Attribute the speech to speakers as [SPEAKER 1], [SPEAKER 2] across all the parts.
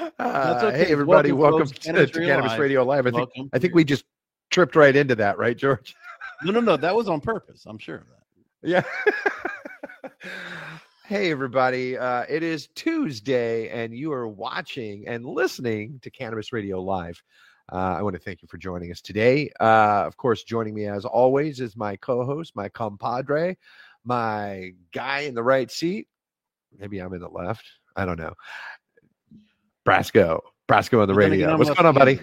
[SPEAKER 1] Uh,
[SPEAKER 2] okay.
[SPEAKER 1] Hey, everybody,
[SPEAKER 2] Welcome,
[SPEAKER 1] welcome, to,
[SPEAKER 2] Cannabis
[SPEAKER 1] to
[SPEAKER 2] Radio
[SPEAKER 1] Cannabis
[SPEAKER 2] Live.
[SPEAKER 1] Radio Live. I think I think we just tripped right into that, right, George?
[SPEAKER 2] No, no, no. That was on purpose. I'm sure of that.
[SPEAKER 1] Yeah. hey, everybody. Uh, it is Tuesday, and you are watching and listening to Cannabis Radio Live. Uh, I want to thank you for joining us today. Uh, of course, joining me as always is my co host, my compadre, my guy in the right seat. Maybe I'm in the left. I don't know. Brasco. Brasco on the
[SPEAKER 2] But then again,
[SPEAKER 1] radio. What's going on, buddy?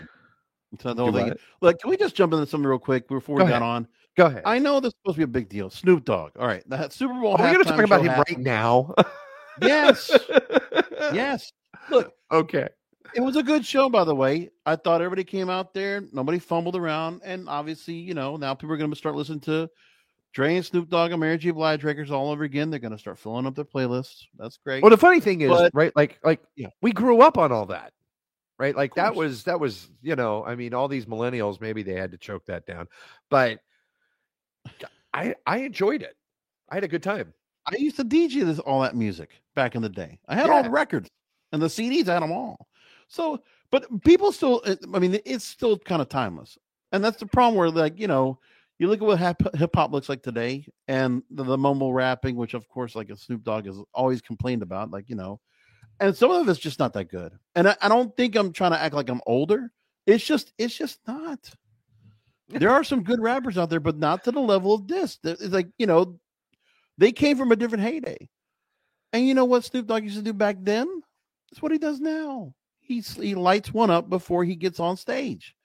[SPEAKER 2] So the whole thing-
[SPEAKER 1] what?
[SPEAKER 2] Look, can we just jump into something real quick before we
[SPEAKER 1] Go
[SPEAKER 2] got on?
[SPEAKER 1] Go ahead.
[SPEAKER 2] I know this is supposed to be a big deal. Snoop Dogg. All right, the Super Bowl.
[SPEAKER 1] Are we going to talk about him right now?
[SPEAKER 2] Yes, yes. Look,
[SPEAKER 1] Okay.
[SPEAKER 2] it was a good show, by the way. I thought everybody came out there, nobody fumbled around, and obviously, you know, now people are going to start listening to Dre and Snoop Dogg and Mary J. Blige records all over again. They're going to start filling up their playlists. That's great.
[SPEAKER 1] Well, the funny thing is,
[SPEAKER 2] But-
[SPEAKER 1] right? Like, like
[SPEAKER 2] Yeah.
[SPEAKER 1] we grew up on all that, right? Like that was that was you know, I mean, all these millennials maybe they had to choke that down, but I I enjoyed it. I had a good time.
[SPEAKER 2] I used to DJ this all that music back in the day. I had all the records and the CDs. I had them all. So, but people still. I mean, it's still kind of timeless, and that's the problem. Where like you know, you look at what hip hop looks like today, and the, the mumble rapping, which of course, like a Snoop Dogg has always complained about, like you know, and some of it's just not that good. And I, I don't think I'm trying to act like I'm older. It's just, it's just not. There are some good rappers out there, but not to the level of this. It's like you know, they came from a different heyday. And you know what Snoop Dogg used to do back then? That's what he does now. He's, he lights one up before he gets on stage.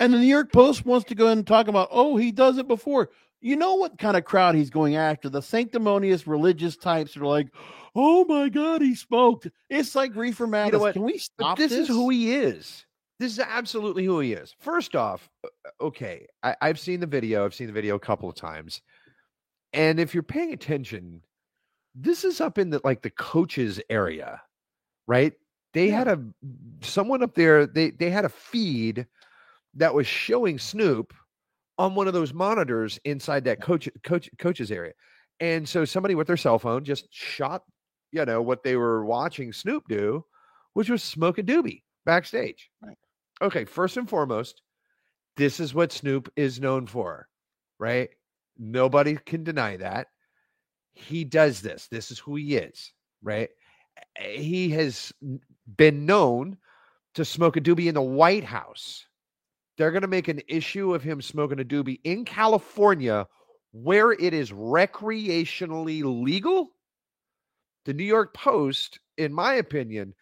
[SPEAKER 2] And the New York Post wants to go and talk about, oh, he does it before. You know what kind of crowd he's going after? The sanctimonious religious types are like, oh my God, he smoked. It's like reefer madness.
[SPEAKER 1] You what?
[SPEAKER 2] Can we stop
[SPEAKER 1] this,
[SPEAKER 2] this?
[SPEAKER 1] is who he is. This is absolutely who he is. First off, uh, okay, I, I've seen the video. I've seen the video a couple of times, and if you're paying attention, this is up in the like the coaches area, right? They
[SPEAKER 2] Yeah.
[SPEAKER 1] had a someone up there. They they had a feed that was showing Snoop on one of those monitors inside that coach coach coach's area, and so somebody with their cell phone just shot, you know, what they were watching Snoop do, which was smoke a doobie backstage.
[SPEAKER 2] Right.
[SPEAKER 1] Okay, first and foremost, this is what Snoop is known for, right? Nobody can deny that. He does this. This is who he is, right? He has been known to smoke a doobie in the White House. They're going to make an issue of him smoking a doobie in California where it is recreationally legal. The New York Post, in my opinion,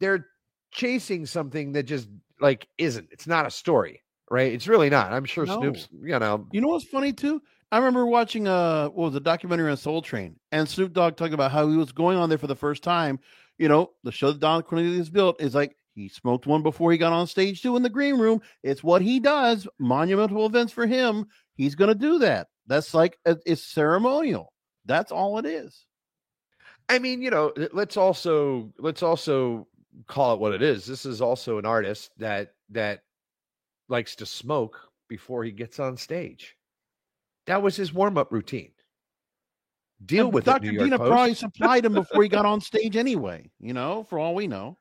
[SPEAKER 1] they're chasing something that just like isn't. It's not a story, right? It's really not. I'm sure
[SPEAKER 2] No.
[SPEAKER 1] Snoop's, you know,
[SPEAKER 2] You know what's funny too? I remember watching uh what was a documentary on Soul Train and Snoop Dogg talking about how he was going on there for the first time. You know, the show that Don Cornelius has built is like he smoked one before he got on stage too in the green room. It's what he does. Monumental events for him. He's gonna do that. That's like uh, it's ceremonial. That's all it is.
[SPEAKER 1] I mean, you know, let's also let's also call it what it is. This is also an artist that that likes to smoke before he gets on stage. That was his warm-up routine. Deal
[SPEAKER 2] And
[SPEAKER 1] with
[SPEAKER 2] Dr.
[SPEAKER 1] it, York
[SPEAKER 2] Dina probably supplied him before he got on stage anyway, you know, for all we know.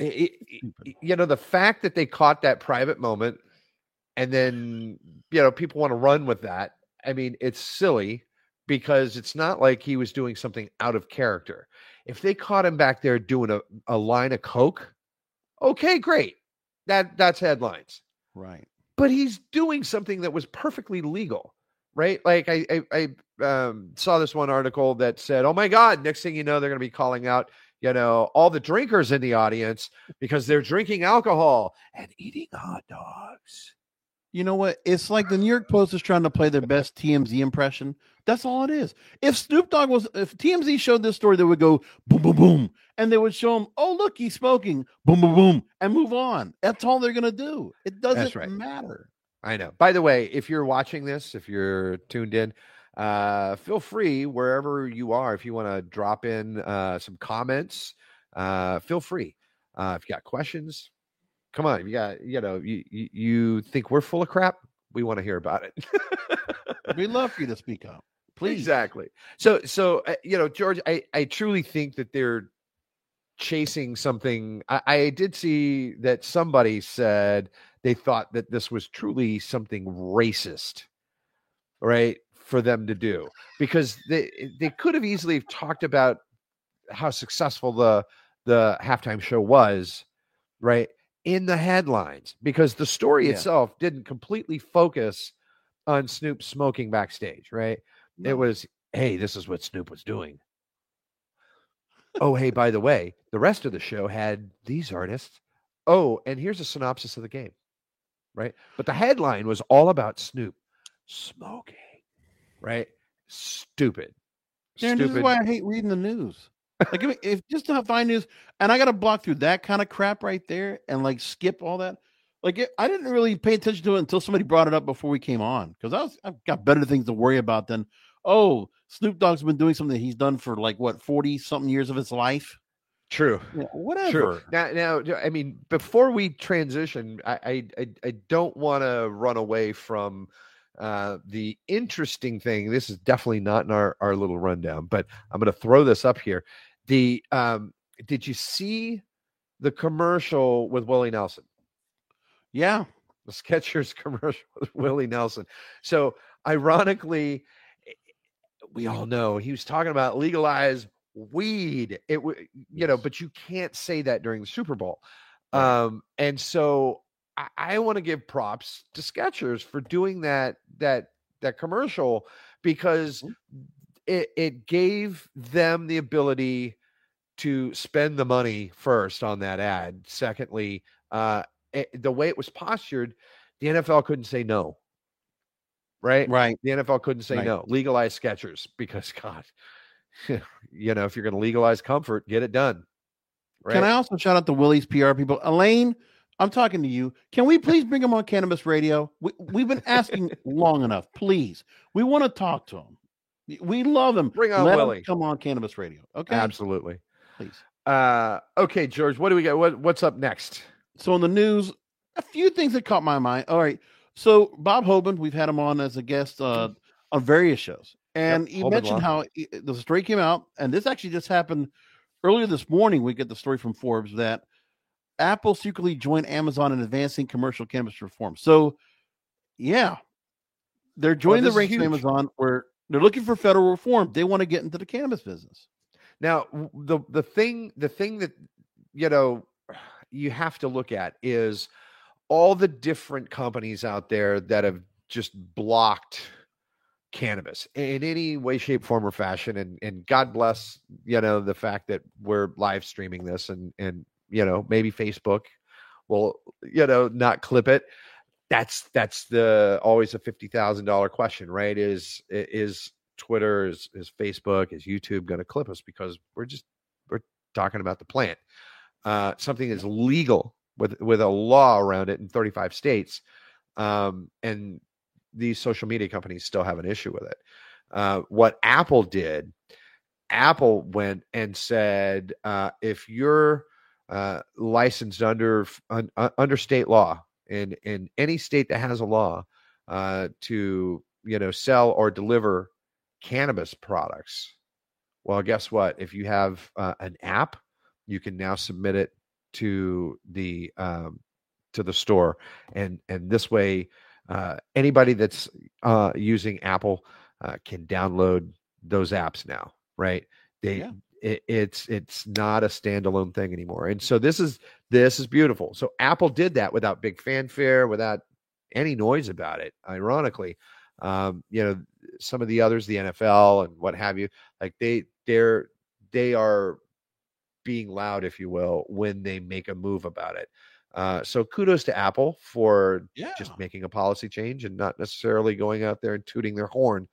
[SPEAKER 1] I- I- I- you know the fact that they caught that private moment and then you know people want to run with that i mean it's silly because it's not like he was doing something out of character. If they caught him back there doing a, a line of coke okay great. That that's headlines.
[SPEAKER 2] Right.
[SPEAKER 1] but he's doing something that was perfectly legal right? Like i i, I um, saw this one article that said oh my god next thing you know they're going to be calling out you know all the drinkers in the audience because they're drinking alcohol and eating hot dogs
[SPEAKER 2] You know what? It's like the New York Post is trying to play their best TMZ impression. That's all it is. If Snoop Dogg was, if TMZ showed this story, they would go boom, boom, boom, and they would show him, oh look, he's smoking, boom, boom, boom, and move on. That's all they're gonna do. It doesn't
[SPEAKER 1] right.
[SPEAKER 2] matter.
[SPEAKER 1] i know by the way if you're watching this if you're tuned in uh feel free wherever you are if you want to drop in uh some comments uh feel free uh if you got questions come on you got you know you you, you think we're full of crap we want to hear about it
[SPEAKER 2] We'd love for you to speak up, please.
[SPEAKER 1] Exactly. So, so uh, you know, George, I I truly think that they're chasing something. I, I did see that somebody said they thought that this was truly something racist, right? For them to do because they they could have easily talked about how successful the the halftime show was, right? In the headlines, because the story
[SPEAKER 2] Yeah.
[SPEAKER 1] itself didn't completely focus on Snoop smoking backstage, right? It was, hey, this is what Snoop was doing. oh, hey, by the way, the rest of the show had these artists. Oh, and here's a synopsis of the game, right? But the headline was all about Snoop smoking, right? Stupid.
[SPEAKER 2] Darren, this is why I hate reading the news. Like if, if just to find news, and I got to block through that kind of crap right there, and like skip all that. Like it, I didn't really pay attention to it until somebody brought it up before we came on because I was I've got better things to worry about than oh Snoop Dogg's been doing something that he's done for like what forty something years of his life.
[SPEAKER 1] True.
[SPEAKER 2] Yeah, whatever.
[SPEAKER 1] True. Now, now, I mean, before we transition, I, I, I don't want to run away from uh, the interesting thing. This is definitely not in our, our little rundown, but I'm going to throw this up here. The um, did you see the commercial with Willie Nelson?
[SPEAKER 2] Yeah.
[SPEAKER 1] The Skechers commercial with Willie Nelson. So, ironically, eh, we all know he was talking about legalize weed. It you know, but you can't say that during the Super Bowl. Um, and so I, I want to give props to Skechers for doing that that that commercial because
[SPEAKER 2] Mhm.
[SPEAKER 1] it it gave them the ability to spend the money first on that ad. Secondly, uh, it, the way it was postured, the NFL couldn't say no. Right?
[SPEAKER 2] Right.
[SPEAKER 1] The NFL couldn't say
[SPEAKER 2] Right.
[SPEAKER 1] no. Legalize Skechers because God, you know, if you're going to legalize comfort, get it done. Right?
[SPEAKER 2] Can I also shout out the Willie's PR people? Elaine, I'm talking to you. Can we please bring him on Cannabis Radio? We, we've been asking long enough. Please. We want to talk to him. We love him.
[SPEAKER 1] Bring on
[SPEAKER 2] Let
[SPEAKER 1] Willie.
[SPEAKER 2] him come on Cannabis Radio. Okay.
[SPEAKER 1] Absolutely.
[SPEAKER 2] Please.
[SPEAKER 1] Uh, okay, George, what do we got? What, what's up next?
[SPEAKER 2] So in the news, a few things that caught my mind. All right. So Bob Hoban, we've had him on as a guest uh, on various shows, and he
[SPEAKER 1] Hoban
[SPEAKER 2] mentioned
[SPEAKER 1] Law.
[SPEAKER 2] how he- the story came out, and this actually just happened earlier this morning. We get the story from Forbes that Apple secretly joined Amazon in advancing commercial cannabis reform. So, yeah, they're oh, joining
[SPEAKER 1] this
[SPEAKER 2] the ranks of. Amazon where they're looking for federal reform. They want to get into the cannabis business.
[SPEAKER 1] Now, the the thing the thing that you know you have to look at is all the different companies out there that have just blocked cannabis in any way shape form or fashion and and god bless you know the fact that we're live streaming this and and you know maybe facebook will you know not clip it. That's that's the always a $50000 question right? Is is twitter is is facebook is youtube going to clip us? Because we're just we're talking about the plant. Uh something is legal with with a law around it in 35 states um and these social media companies still have an issue with it. Uh what apple did apple went and said uh if you're uh licensed under un, un- under state law in in any state that has a law uh to you know sell or deliver cannabis products well guess what if you have uh, an app you can now submit it to the um to the store and and this way uh anybody that's uh using apple uh, can download those apps now right they
[SPEAKER 2] Yeah.
[SPEAKER 1] It, it's it's not a standalone thing anymore. And so this is this is beautiful. So apple did that without big fanfare without any noise about it ironically. Um you know some of the others the nfl and what have you like they they're they are being loud if you will when they make a move about it. Uh so kudos to apple for
[SPEAKER 2] Yeah.
[SPEAKER 1] just making a policy change and not necessarily going out there and tooting their horn.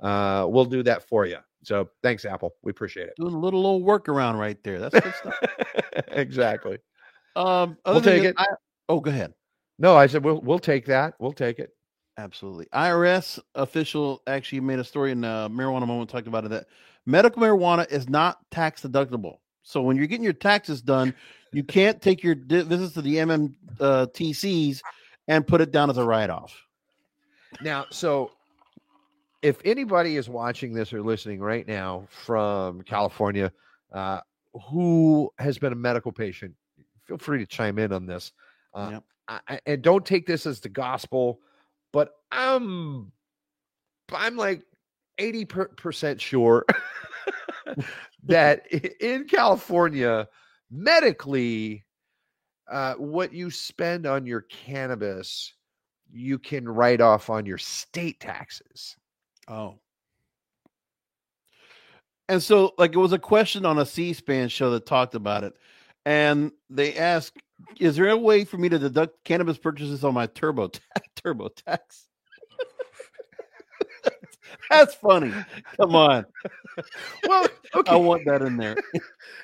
[SPEAKER 1] Uh we'll do that for you so thanks apple we appreciate it
[SPEAKER 2] Doing a little old workaround right there. That's good stuff.
[SPEAKER 1] exactly
[SPEAKER 2] Um,
[SPEAKER 1] We'll take it.
[SPEAKER 2] I- oh, go ahead.
[SPEAKER 1] no i said we'll we'll take that we'll take it
[SPEAKER 2] Absolutely. IRS official actually made a story in uh, Marijuana Moment talked about it that medical marijuana is not tax deductible. So when you're getting your taxes done, you can't take your di- visits to the MMTCs and put it down as a write off.
[SPEAKER 1] Now, so if anybody is watching this or listening right now from California, uh, who has been a medical patient, feel free to chime in on this. Uh,
[SPEAKER 2] Yep.
[SPEAKER 1] I, and don't take this as the gospel, but I'm I'm like 80 percent sure that in California, medically, uh, what you spend on your cannabis, you can write off on your state taxes.
[SPEAKER 2] Oh. And so, like, it was a question on a C-SPAN show that talked about it, and they asked, "Is there a way for me to deduct cannabis purchases on my turbo TurboTax?" That's funny. Come on,
[SPEAKER 1] Well, okay.
[SPEAKER 2] I want that in there.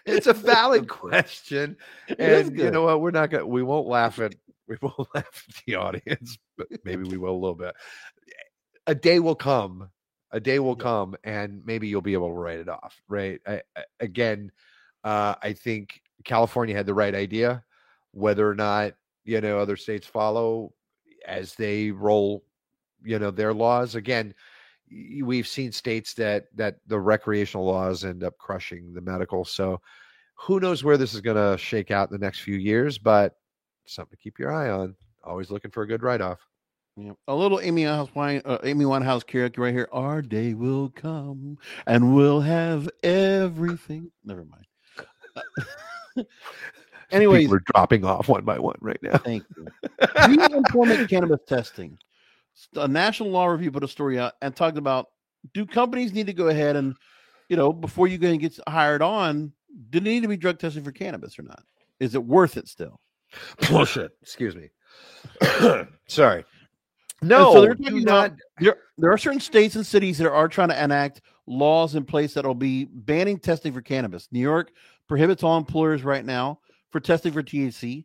[SPEAKER 1] it's a valid question, and you know what? We're not gonna we won't laugh at we won't laugh at the audience, but maybe we will a little bit. A day will come, a day will
[SPEAKER 2] Yeah.
[SPEAKER 1] come, and maybe you'll be able to write it off. Right? I, I- again, uh, I think California had the right idea. Whether or not you know other states follow as they roll, you know their laws again. We've seen states that that the recreational laws end up crushing the medical. So, who knows where this is going to shake out in the next few years? But something to keep your eye on. Always looking for a good write off.
[SPEAKER 2] Yeah. A little Amy Winehouse, wine, uh, Amy Winehouse karaoke right here. Our day will come, and we'll have everything. Never mind. Anyways,
[SPEAKER 1] we're dropping off one by one right now.
[SPEAKER 2] Thank you. Re-employment cannabis testing. A national law review put a story out and talked about do companies need to go ahead and, you know, before you go and get hired on, do they need to be drug tested for cannabis or not? Is it worth it still?
[SPEAKER 1] Bullshit. Excuse me. Sorry.
[SPEAKER 2] So
[SPEAKER 1] No,
[SPEAKER 2] they're
[SPEAKER 1] do not.
[SPEAKER 2] There, there are certain states and cities that are trying to enact laws in place that will be banning testing for cannabis. New York prohibits all employers right now for testing for THC.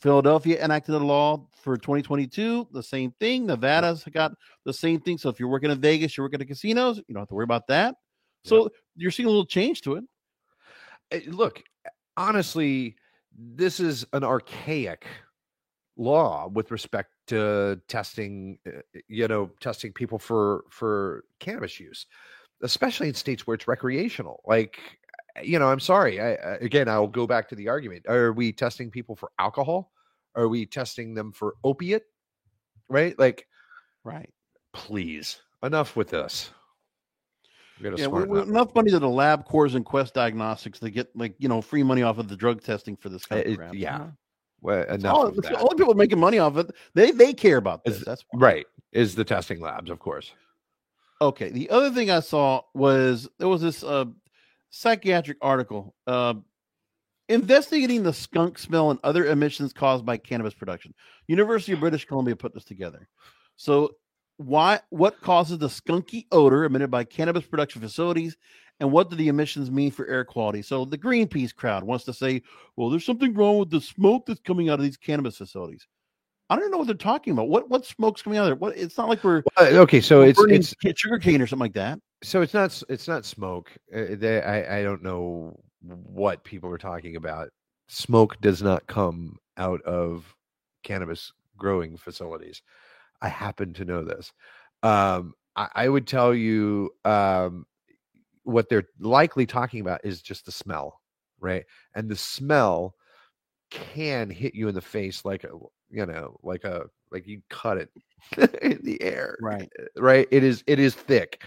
[SPEAKER 2] Philadelphia enacted a law for 2022, the same thing. Nevada's got the same thing. So if you're working in Vegas, you're working at casinos, you don't have to worry about that. So you're seeing a little change to it.
[SPEAKER 1] Look, honestly, this is an archaic law with respect to testing uh, you know testing people for for cannabis use especially in states where it's recreational like uh, you know i'm sorry I, again i'll go back to the argument are we testing people for alcohol? Are we testing them for opiate? Right? Like
[SPEAKER 2] Right.
[SPEAKER 1] please enough with this.
[SPEAKER 2] Yeah, we, we, enough money to the LabCorps and Quest Diagnostics to get like you know free money off of the drug testing for this kind of
[SPEAKER 1] Uh, it- yeah. Enough
[SPEAKER 2] all,
[SPEAKER 1] of
[SPEAKER 2] it's
[SPEAKER 1] that.
[SPEAKER 2] all the people making money off it. They they care about
[SPEAKER 1] Is-
[SPEAKER 2] this. That's why.
[SPEAKER 1] right is the testing labs of course
[SPEAKER 2] Okay. The other thing I saw was there was this uh, psychiatric article uh, investigating the skunk smell and other emissions caused by cannabis production. University of British Columbia put this together. So, why? What causes the skunky odor emitted by cannabis production facilities, and what do the emissions mean for air quality? So, the Greenpeace crowd wants to say, "Well, there's something wrong with the smoke that's coming out of these cannabis facilities." I don't know what they're talking about. What what smoke's coming out of there? What? It's not like we're
[SPEAKER 1] Uh, okay so
[SPEAKER 2] we're
[SPEAKER 1] it's it's
[SPEAKER 2] sugar cane or something like that.
[SPEAKER 1] so it's not it's not smoke uh, they, i i don't know what people are talking about smoke does not come out of cannabis growing facilities i happen to know this um i, I would tell you um what they're likely talking about is just the smell right? And the smell can hit you in the face like a you know like a like you cut it in the air
[SPEAKER 2] Right.
[SPEAKER 1] right? It is it is thick.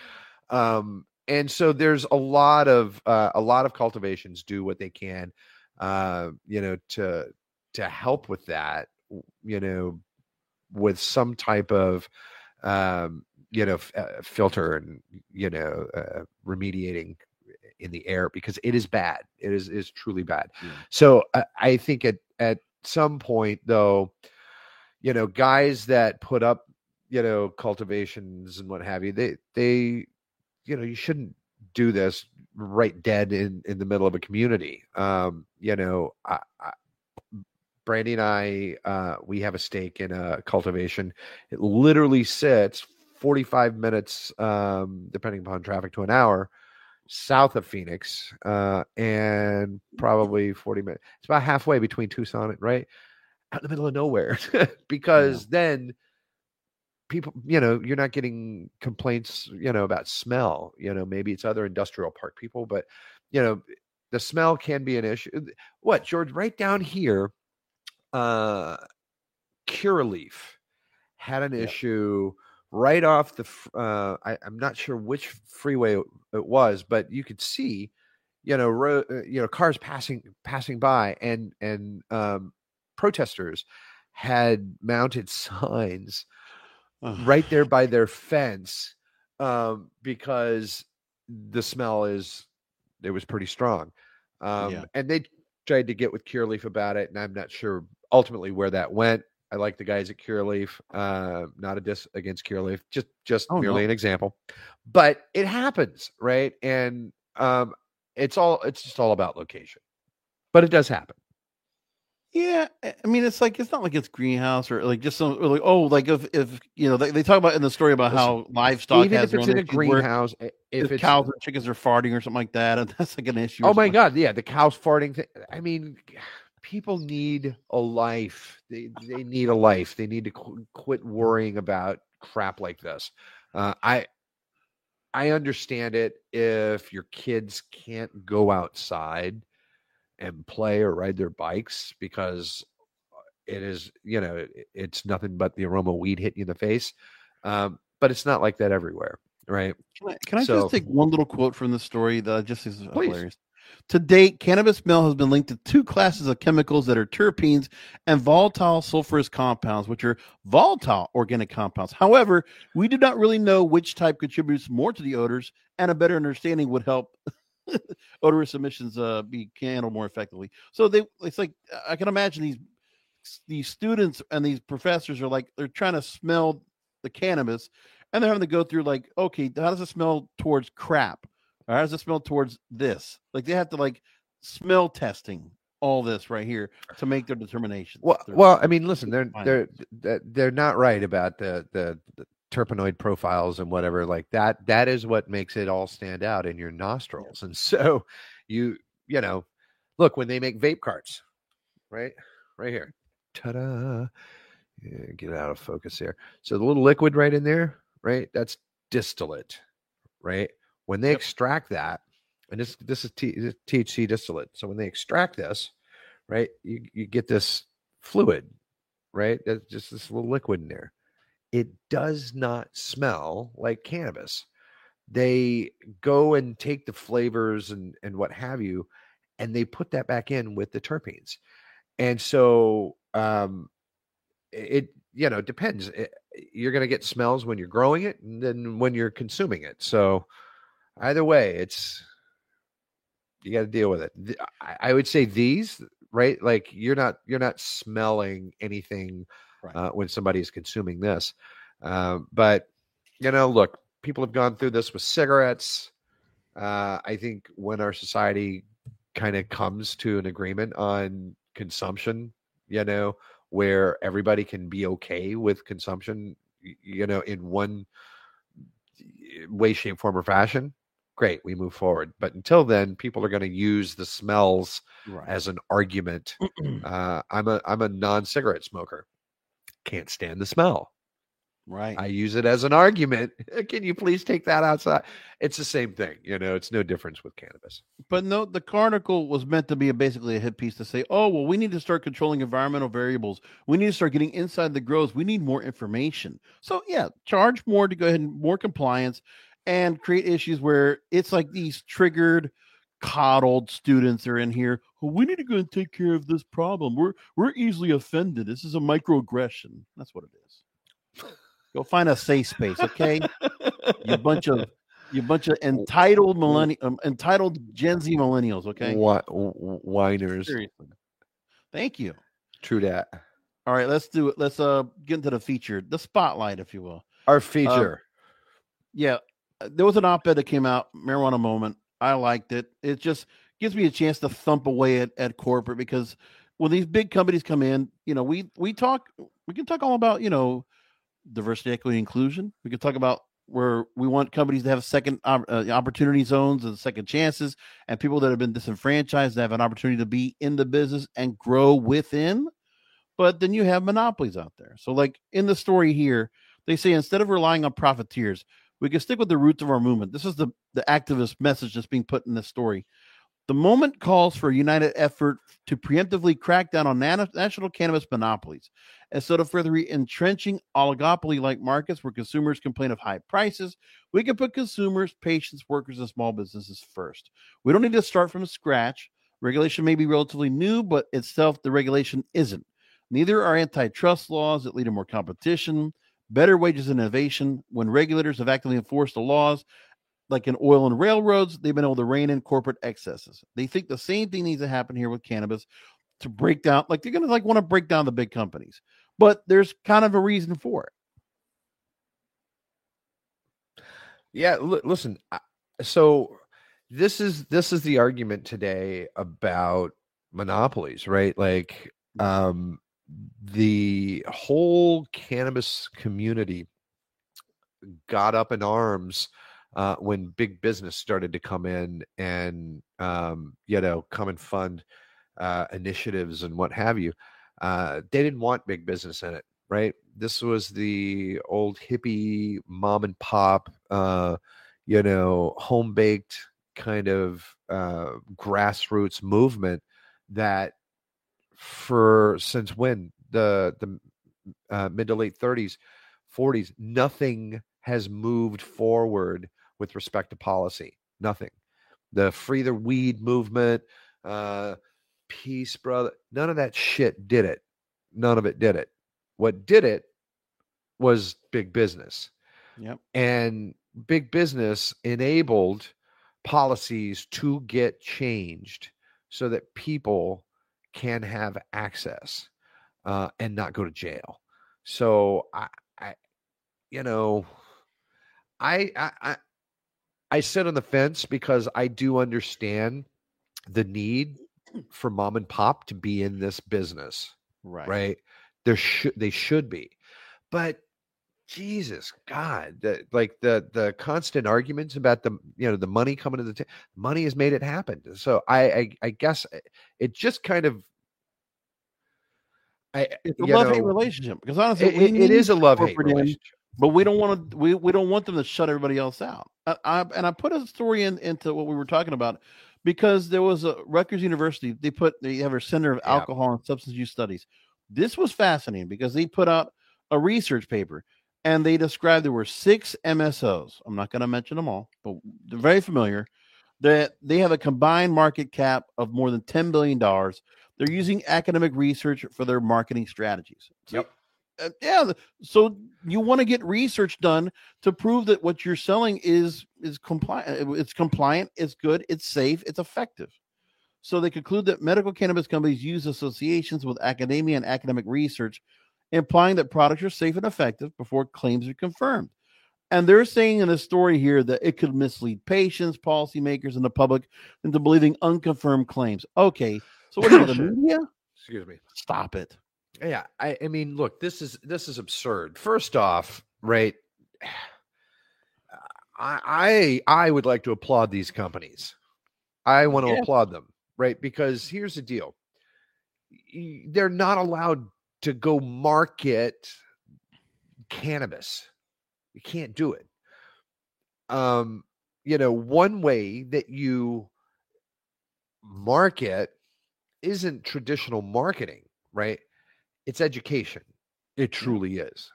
[SPEAKER 1] Um and so there's a lot of uh, a lot of cultivations do what they can uh you know to to help with that you know with some type of um you know f- uh, filter and you know uh, remediating in the air because it is bad. It is is truly bad.
[SPEAKER 2] Yeah.
[SPEAKER 1] so I, I think at at some point though you know guys that put up you know cultivations and what have you they they you know you shouldn't do this right dead in in the middle of a community. Um you know I, I, brandy and i uh we have a stake in a cultivation. It literally sits 45 minutes um depending upon traffic to an hour south of phoenix uh and probably 40 minutes it's about halfway between tucson and right out in the middle of nowhere because then people you know you're not getting complaints you know about smell you know maybe it's other industrial park people but you know the smell can be an issue. What George? Right down here, uh, Curaleaf had an
[SPEAKER 2] Yeah.
[SPEAKER 1] issue right off the. Uh, I, I'm not sure which freeway it was, but you could see, you know, ro- uh, you know, cars passing passing by, and and um, protesters had mounted signs right there by their fence um, because the smell is it was pretty strong um,
[SPEAKER 2] Yeah.
[SPEAKER 1] and they tried to get with Curaleaf about it and i'm not sure ultimately where that went i like the guys at Curaleaf uh, not a diss against Curaleaf just just
[SPEAKER 2] Oh,
[SPEAKER 1] merely
[SPEAKER 2] no.
[SPEAKER 1] an example but it happens right and um, it's all it's just all about location but it does happen
[SPEAKER 2] Yeah, I mean, it's like it's not like it's greenhouse or like just some like oh, like if if you know they, they talk about in the story about how livestock
[SPEAKER 1] even
[SPEAKER 2] has
[SPEAKER 1] if it's in a greenhouse if,
[SPEAKER 2] cows or chickens are farting or something like that, and that's like an issue.
[SPEAKER 1] Oh my
[SPEAKER 2] something.
[SPEAKER 1] god, yeah, the cows farting thing. I mean, people need a life. They they need a life. They need to qu- quit worrying about crap like this. Uh, I I understand it if your kids can't go outside and play or ride their bikes because it is you know it- it's nothing but the aroma of weed hitting you in the face. Um, but it's not like that everywhere, right?
[SPEAKER 2] Can I, can I
[SPEAKER 1] So-
[SPEAKER 2] just take one little quote from the story that just is
[SPEAKER 1] Please.
[SPEAKER 2] hilarious? To date, cannabis smell has been linked to two classes of chemicals that are terpenes and volatile sulfurous compounds, which are volatile organic compounds. However, we do not really know which type contributes more to the odors, and a better understanding would help odorous emissions uh, be handled more effectively. So they, it's like I can imagine these these students and these professors are like they're trying to smell the cannabis and they're having to go through like okay how does it smell towards crap or how does it smell towards this like they have to like smell testing all this right here to make their determination
[SPEAKER 1] Well, well, I mean, listen, they're they're they're they're not right about the, the the terpenoid profiles and whatever like that. That is what makes it all stand out in your nostrils. And so, you you know, look when they make vape carts, right, right here, ta-da! Yeah, get out of focus here. So the little liquid right in there, right? That's distillate, right? When they
[SPEAKER 2] Yep.
[SPEAKER 1] extract that, and this this is T, this THC distillate. So when they extract this, right, you you get this fluid, right? That's just this little liquid in there. It does not smell like cannabis. They go and take the flavors and and what have you, and they put that back in with the terpenes. And so um it you know depends. It- you're going to get smells when you're growing it and then when you're consuming it. So either way, it's you got to deal with it. I, would say these right like you're not you're not smelling anything
[SPEAKER 2] Right.
[SPEAKER 1] uh, when somebody is consuming this um, but you know look people have gone through this with cigarettes uh, i think when our society kind of comes to an agreement on consumption you know where everybody can be okay with consumption you know in one way shape form or fashion great we move forward. But until then people are going to use the smells
[SPEAKER 2] right.
[SPEAKER 1] as an argument. Uh, i'm a i'm a non-cigarette smoker. Can't stand the smell.
[SPEAKER 2] Right.
[SPEAKER 1] I use it as an argument. Can you please take that outside? It's the same thing you know it's no difference with cannabis.
[SPEAKER 2] But no the article was meant to be a, basically a hit piece to say oh well we need to start controlling environmental variables. We need to start getting inside the grows. We need more information. So yeah charge more to go ahead and more compliance and create issues where it's like these triggered coddled students are in here well, we need to go and take care of this problem. We're we're easily offended. This is a microaggression. That's what it is. Go find a safe space okay? You bunch of you bunch of entitled millennial um, entitled gen z millennials okay?
[SPEAKER 1] Whi- w- w- whiners.
[SPEAKER 2] Seriously. Thank you.
[SPEAKER 1] True that
[SPEAKER 2] all right let's do it. Let's uh get into the feature the spotlight if you will.
[SPEAKER 1] Our feature.
[SPEAKER 2] yeah uh, there was an op-ed that came out marijuana moment. I liked it. It just gives me a chance to thump away at, at corporate because when these big companies come in you know we we talk we can talk all about you know diversity equity inclusion. We can talk about where we want companies to have second uh, opportunity zones and second chances and people that have been disenfranchised to have an opportunity to be in the business and grow within. But then you have monopolies out there. So like in the story here they say instead of relying on profiteers we can stick with the roots of our movement this is the the activist message that's being put in this story The moment calls for a united effort to preemptively crack down on nano- national cannabis monopolies instead of further entrenching oligopoly like markets where consumers complain of high prices. We can put consumers, patients, workers, and small businesses first. We don't need to start from scratch. Regulation may be relatively new, but itself, the regulation isn't. Neither are antitrust laws that lead to more competition, better wages, and innovation. When regulators have actively enforced the laws, like in oil and railroads, they've been able to rein in corporate excesses. They think the same thing needs to happen here with cannabis to break down, like they're going to like want to break down the big companies, but there's kind of a reason for it.
[SPEAKER 1] Yeah, l- listen. I- So this is this is the argument today about monopolies, right? Like um the whole cannabis community got up in arms uh, when big business started to come in and um, you know come and fund uh, initiatives and what have you. Uh, they didn't want big business in it, right? This was the old hippie mom and pop, uh, you know, home baked kind of uh, grassroots movement that for since when? The the uh, mid to late 30s 40s nothing has moved forward with respect to policy nothing. The free the weed movement uh peace brother none of that shit did it. None of it did it. What did it was big business.
[SPEAKER 2] Yep.
[SPEAKER 1] and big business enabled policies to get changed so that people can have access uh, and not go to jail. So I, I you know, I, I, I, I sit on the fence because I do understand the need for mom and pop to be in this business,
[SPEAKER 2] Right.
[SPEAKER 1] right? There should they should be, but Jesus God, the, like the the constant arguments about the you know the money coming to the ta- money has made it happen. So I I, I guess uh, it just kind of I
[SPEAKER 2] It's a love hate relationship because honestly,
[SPEAKER 1] it, it- is a love hate relationship.
[SPEAKER 2] but we don't want to. We, we don't want them to shut everybody else out. I, I, and I put a story in into what we were talking about because there was a Rutgers University. They put they have a Center of
[SPEAKER 1] Yeah.
[SPEAKER 2] Alcohol and Substance Use Studies. This was fascinating because they put out a research paper and they described there were six MSOs. I'm not going to mention them all, but they're very familiar. That they have a combined market cap of more than ten billion dollars. They're using academic research for their marketing strategies. So,
[SPEAKER 1] Yep.
[SPEAKER 2] uh, yeah. So you want to get research done to prove that what you're selling is is compliant. It's compliant. It's good. It's safe. It's effective. So they conclude that medical cannabis companies use associations with academia and academic research, implying that products are safe and effective before claims are confirmed. And they're saying in the story here that it could mislead patients, policymakers, and the public into believing unconfirmed claims. Okay, so what the media?
[SPEAKER 1] Excuse me.
[SPEAKER 2] Stop it.
[SPEAKER 1] Yeah, I, I mean, look, this is this is absurd. First off, right? I I I would like to applaud these companies. I want to
[SPEAKER 2] Yeah.
[SPEAKER 1] applaud them, right? Because here's the deal: they're not allowed to go market cannabis. You can't do it. Um, you know, one way that you market isn't traditional marketing, right? It's education. It truly is.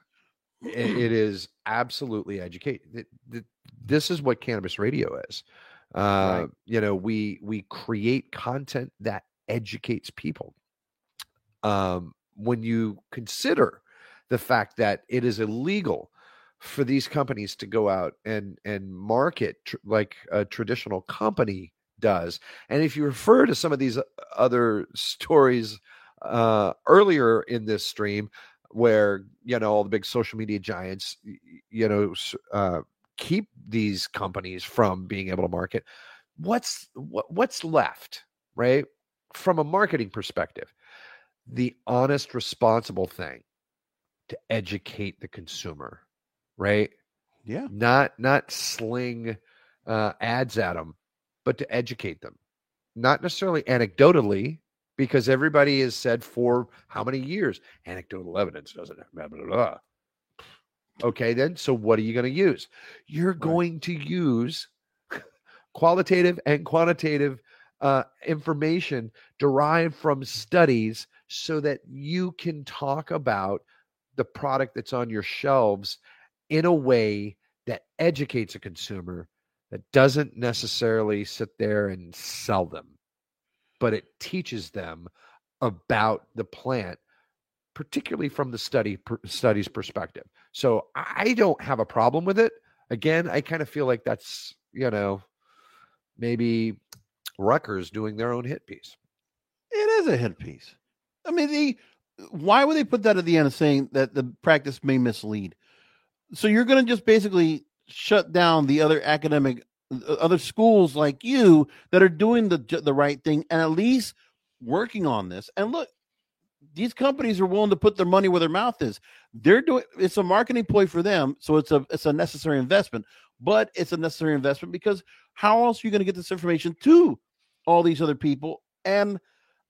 [SPEAKER 1] I- It is absolutely educate. This is what cannabis radio is. Uh, You know, we we create content that educates people. Um, when you consider the fact that it is illegal for these companies to go out and and market tr- like a traditional company does, and if you refer to some of these other stories uh, earlier in this stream where you know all the big social media giants you know uh, keep these companies from being able to market what's what, what's left right from a marketing perspective the honest responsible thing to educate the consumer right
[SPEAKER 2] Yeah.
[SPEAKER 1] not not sling uh, ads at them, but to educate them, not necessarily anecdotally, because everybody has said for how many years anecdotal evidence doesn't blah, blah, blah. Okay, then so what are you going to use? You're going to use qualitative and quantitative uh, information derived from studies so that you can talk about the product that's on your shelves in a way that educates a consumer that doesn't necessarily sit there and sell them, but it teaches them about the plant, particularly from the study per, study's perspective. So I don't have a problem with it. Again, I kind of feel like that's you know maybe Rutgers doing their own hit piece.
[SPEAKER 2] It is a hit piece. I mean, the why would they put that at the end of saying that the practice may mislead? So you're going to just basically shut down the other academic, uh, other schools like you that are doing the the right thing and at least working on this. And look, these companies are willing to put their money where their mouth is. They're doing it's a marketing ploy for them, so it's a it's a necessary investment. But it's a necessary investment because how else are you going to get this information to all these other people? And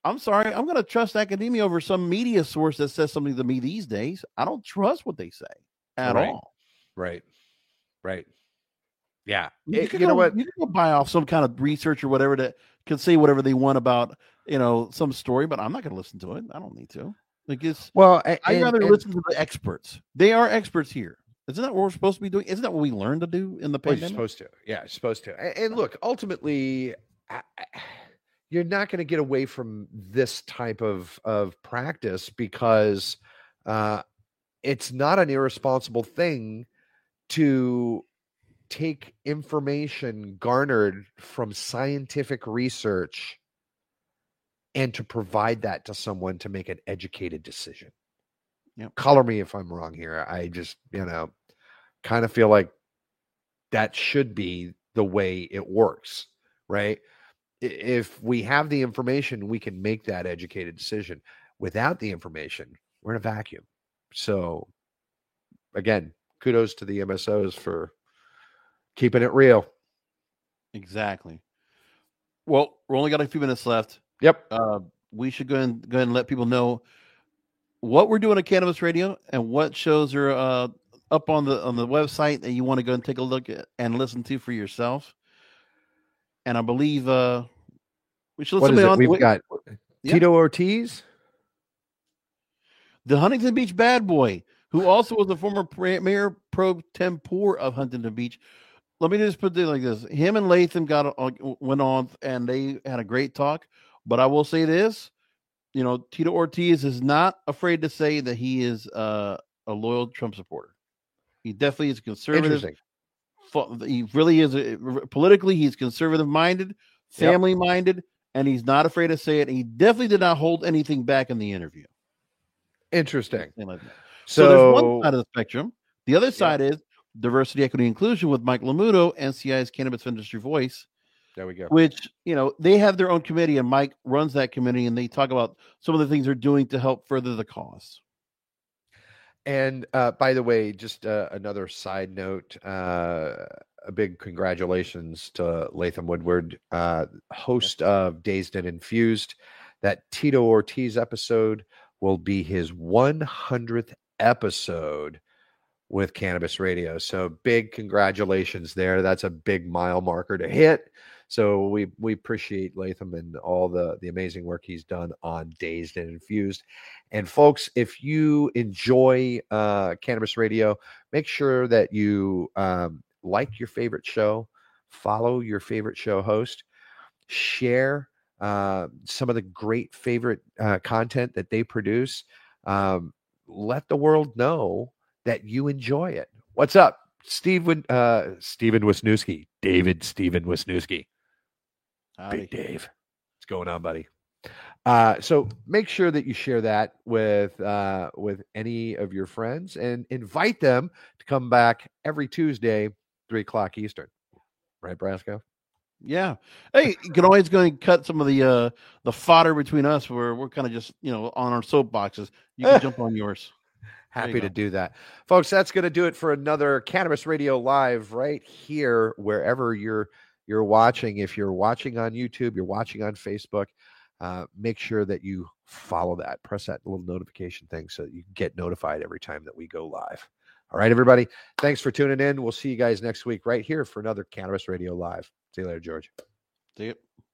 [SPEAKER 2] I'm sorry, I'm going to trust academia over some media source that says something to me these days. I don't trust what they say at
[SPEAKER 1] right.
[SPEAKER 2] all.
[SPEAKER 1] Right. Right. Yeah.
[SPEAKER 2] You,
[SPEAKER 1] It-
[SPEAKER 2] can
[SPEAKER 1] you know what?
[SPEAKER 2] You can go buy off some kind of research or whatever that can say whatever they want about you know some story, but I'm not going to listen to it. I don't need to. Like it's
[SPEAKER 1] Well,
[SPEAKER 2] I'd rather
[SPEAKER 1] and-
[SPEAKER 2] listen to the experts. They are experts here. Isn't that what we're supposed to be doing? Isn't that what we learned to do in the
[SPEAKER 1] Well, you're supposed to. Yeah, you're supposed to. A- And, look, ultimately, I- I- you're not going to get away from this type of of practice because uh, it's not an irresponsible thing to take information garnered from scientific research and to provide that to someone to make an educated decision.
[SPEAKER 2] Yep.
[SPEAKER 1] Color me if I'm wrong here. I just, you know, kind of feel like that should be the way it works, right? If we have the information, we can make that educated decision. Without the information, we're in a vacuum. So, again, kudos to the MSOs for keeping it real.
[SPEAKER 2] Exactly. Well, we're only got a few minutes left.
[SPEAKER 1] Yep.
[SPEAKER 2] Uh, we should go and go ahead and let people know what we're doing at Cannabis Radio and what shows are uh, up on the on the website that you want to go and take a look at and listen to for yourself. And I believe uh, we should
[SPEAKER 1] What is
[SPEAKER 2] to
[SPEAKER 1] it?
[SPEAKER 2] on
[SPEAKER 1] We've
[SPEAKER 2] wait,
[SPEAKER 1] got
[SPEAKER 2] Yeah.
[SPEAKER 1] Tito Ortiz.
[SPEAKER 2] the Huntington Beach bad boy, who also was the former mayor pro tempore of Huntington Beach. Let me just put it like this: him and Latham got uh, went on, and they had a great talk. But I will say this: you know, Tito Ortiz is not afraid to say that he is uh, a loyal Trump supporter. He definitely is conservative. He really is a, politically. He's conservative minded, family minded, and he's not afraid to say it. He definitely did not hold anything back in the interview.
[SPEAKER 1] Interesting. So,
[SPEAKER 2] So, there's one side of the spectrum. The other side is diversity, equity, inclusion with Mike Lamuto, NCI's cannabis industry voice,
[SPEAKER 1] there we go.
[SPEAKER 2] which you know they have their own committee, and Mike runs that committee, and they talk about some of the things they're doing to help further the cause.
[SPEAKER 1] And uh, by the way, just uh, another side note: uh, a big congratulations to Latham Woodward, uh, host of Dazed and Infused. That Tito Ortiz episode will be his 100th episode with Cannabis Radio. So big congratulations there. That's a big mile marker to hit. So we we appreciate Latham and all the the amazing work he's done on Dazed and Infused. And folks, if you enjoy uh, Cannabis Radio, make sure that you um, like your favorite show, follow your favorite show host, share uh, some of the great favorite uh, content that they produce. Um, let the world know that you enjoy it. What's up, Steven? Uh, Steven Wisniewski, David Steven Wisniewski. Big Dave. What's going on, buddy? Uh, so make sure that you share that with uh, with any of your friends and invite them to come back every Tuesday, three o'clock Eastern. Right, Brasco?
[SPEAKER 2] Yeah. Hey, you can always go and cut some of the uh the fodder between us where we're kind of just you know on our soapboxes. You can jump on yours.
[SPEAKER 1] Happy to do that. Folks, that's going to do it for another Cannabis Radio Live right here, wherever you're you're watching. If you're watching on YouTube, you're watching on Facebook, uh, make sure that you follow that. Press that little notification thing so you get notified every time that we go live. All right, everybody. Thanks for tuning in. We'll see you guys next week right here for another Cannabis Radio Live. See you later, George.
[SPEAKER 2] See it.